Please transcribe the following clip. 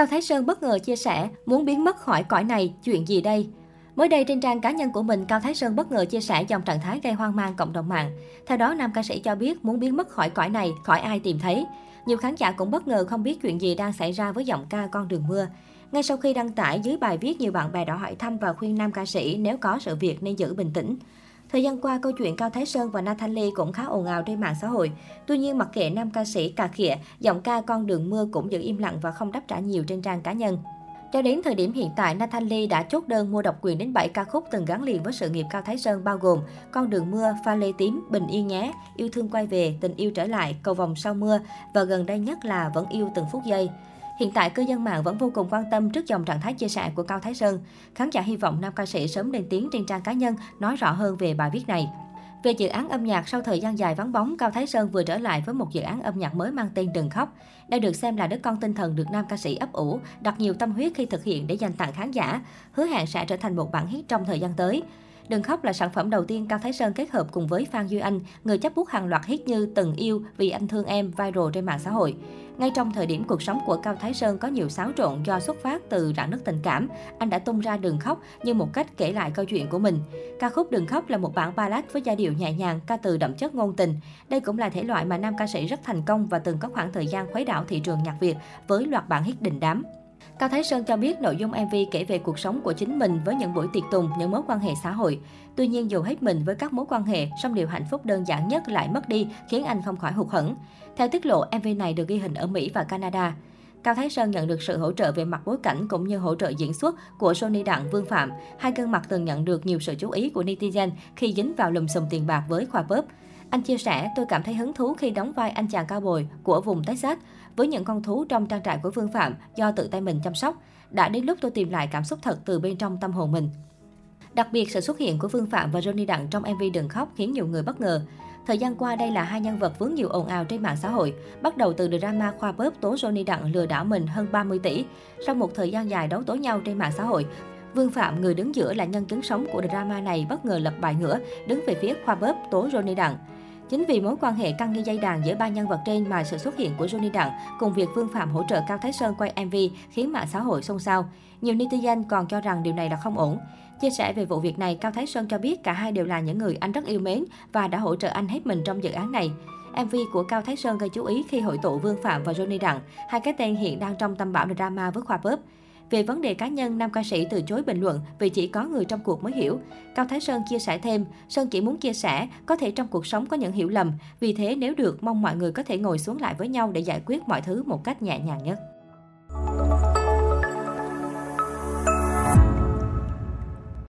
Cao Thái Sơn bất ngờ chia sẻ, muốn biến mất khỏi cõi này, chuyện gì đây? Mới đây trên trang cá nhân của mình, Cao Thái Sơn bất ngờ chia sẻ dòng trạng thái gây hoang mang cộng đồng mạng. Theo đó, nam ca sĩ cho biết muốn biến mất khỏi cõi này, khỏi ai tìm thấy. Nhiều khán giả cũng bất ngờ không biết chuyện gì đang xảy ra với giọng ca Con đường mưa. Ngay sau khi đăng tải dưới bài viết, nhiều bạn bè đã hỏi thăm và khuyên nam ca sĩ nếu có sự việc nên giữ bình tĩnh. Thời gian qua, câu chuyện Cao Thái Sơn và Nathalie cũng khá ồn ào trên mạng xã hội. Tuy nhiên, mặc kệ nam ca sĩ cà khịa, giọng ca Con đường mưa cũng giữ im lặng và không đáp trả nhiều trên trang cá nhân. Cho đến thời điểm hiện tại, Nathalie đã chốt đơn mua độc quyền đến 7 ca khúc từng gắn liền với sự nghiệp Cao Thái Sơn bao gồm Con đường mưa, Pha lê tím, Bình yên nhé, Yêu thương quay về, Tình yêu trở lại, Cầu vòng sau mưa và gần đây nhất là Vẫn yêu từng phút giây. Hiện tại, cư dân mạng vẫn vô cùng quan tâm trước dòng trạng thái chia sẻ của Cao Thái Sơn. Khán giả hy vọng nam ca sĩ sớm lên tiếng trên trang cá nhân nói rõ hơn về bài viết này. Về dự án âm nhạc sau thời gian dài vắng bóng, Cao Thái Sơn vừa trở lại với một dự án âm nhạc mới mang tên Đừng khóc. Đây được xem là đứa con tinh thần được nam ca sĩ ấp ủ, đặt nhiều tâm huyết khi thực hiện để dành tặng khán giả, hứa hẹn sẽ trở thành một bản hit trong thời gian tới. Đừng khóc là sản phẩm đầu tiên Cao Thái Sơn kết hợp cùng với Phan Duy Anh, người chấp bút hàng loạt hit như Từng yêu, Vì anh thương em viral trên mạng xã hội. Ngay trong thời điểm cuộc sống của Cao Thái Sơn có nhiều xáo trộn do xuất phát từ rạn nứt tình cảm, anh đã tung ra Đừng khóc như một cách kể lại câu chuyện của mình. Ca khúc Đừng khóc là một bản ballad với giai điệu nhẹ nhàng, ca từ đậm chất ngôn tình. Đây cũng là thể loại mà nam ca sĩ rất thành công và từng có khoảng thời gian khuấy đảo thị trường nhạc Việt với loạt bản hit đình đám. Cao Thái Sơn cho biết nội dung MV kể về cuộc sống của chính mình với những buổi tiệc tùng, những mối quan hệ xã hội. Tuy nhiên dù hết mình với các mối quan hệ, song điều hạnh phúc đơn giản nhất lại mất đi, khiến anh không khỏi hụt hẫng. Theo tiết lộ, MV này được ghi hình ở Mỹ và Canada. Cao Thái Sơn nhận được sự hỗ trợ về mặt bối cảnh cũng như hỗ trợ diễn xuất của Sony Đặng Vương Phạm. Hai gương mặt từng nhận được nhiều sự chú ý của netizen khi dính vào lùm xùm tiền bạc với khoa pop. Anh chia sẻ, tôi cảm thấy hứng thú khi đóng vai anh chàng cao bồi của vùng Texas với những con thú trong trang trại của Vương Phạm do tự tay mình chăm sóc. Đã đến lúc tôi tìm lại cảm xúc thật từ bên trong tâm hồn mình. Đặc biệt, sự xuất hiện của Vương Phạm và Johnny Đặng trong MV Đừng Khóc khiến nhiều người bất ngờ. Thời gian qua, đây là hai nhân vật vướng nhiều ồn ào trên mạng xã hội. Bắt đầu từ drama khoa bóp tố Johnny Đặng lừa đảo mình hơn 30 tỷ. Sau một thời gian dài đấu tố nhau trên mạng xã hội, Vương Phạm, người đứng giữa là nhân chứng sống của drama này bất ngờ lập bài ngửa, đứng về phía khoa bóp tố Johnny Đặng. Chính vì mối quan hệ căng như dây đàn giữa ba nhân vật trên mà sự xuất hiện của Johnny Đặng cùng việc Vương Phạm hỗ trợ Cao Thái Sơn quay MV khiến mạng xã hội xôn xao. Nhiều netizen còn cho rằng điều này là không ổn. Chia sẻ về vụ việc này, Cao Thái Sơn cho biết cả hai đều là những người anh rất yêu mến và đã hỗ trợ anh hết mình trong dự án này. MV của Cao Thái Sơn gây chú ý khi hội tụ Vương Phạm và Johnny Đặng, hai cái tên hiện đang trong tâm bão drama với khoa bớp. Về vấn đề cá nhân, nam ca sĩ từ chối bình luận vì chỉ có người trong cuộc mới hiểu. Cao Thái Sơn chia sẻ thêm, Sơn chỉ muốn chia sẻ, có thể trong cuộc sống có những hiểu lầm, vì thế nếu được, mong mọi người có thể ngồi xuống lại với nhau để giải quyết mọi thứ một cách nhẹ nhàng nhất.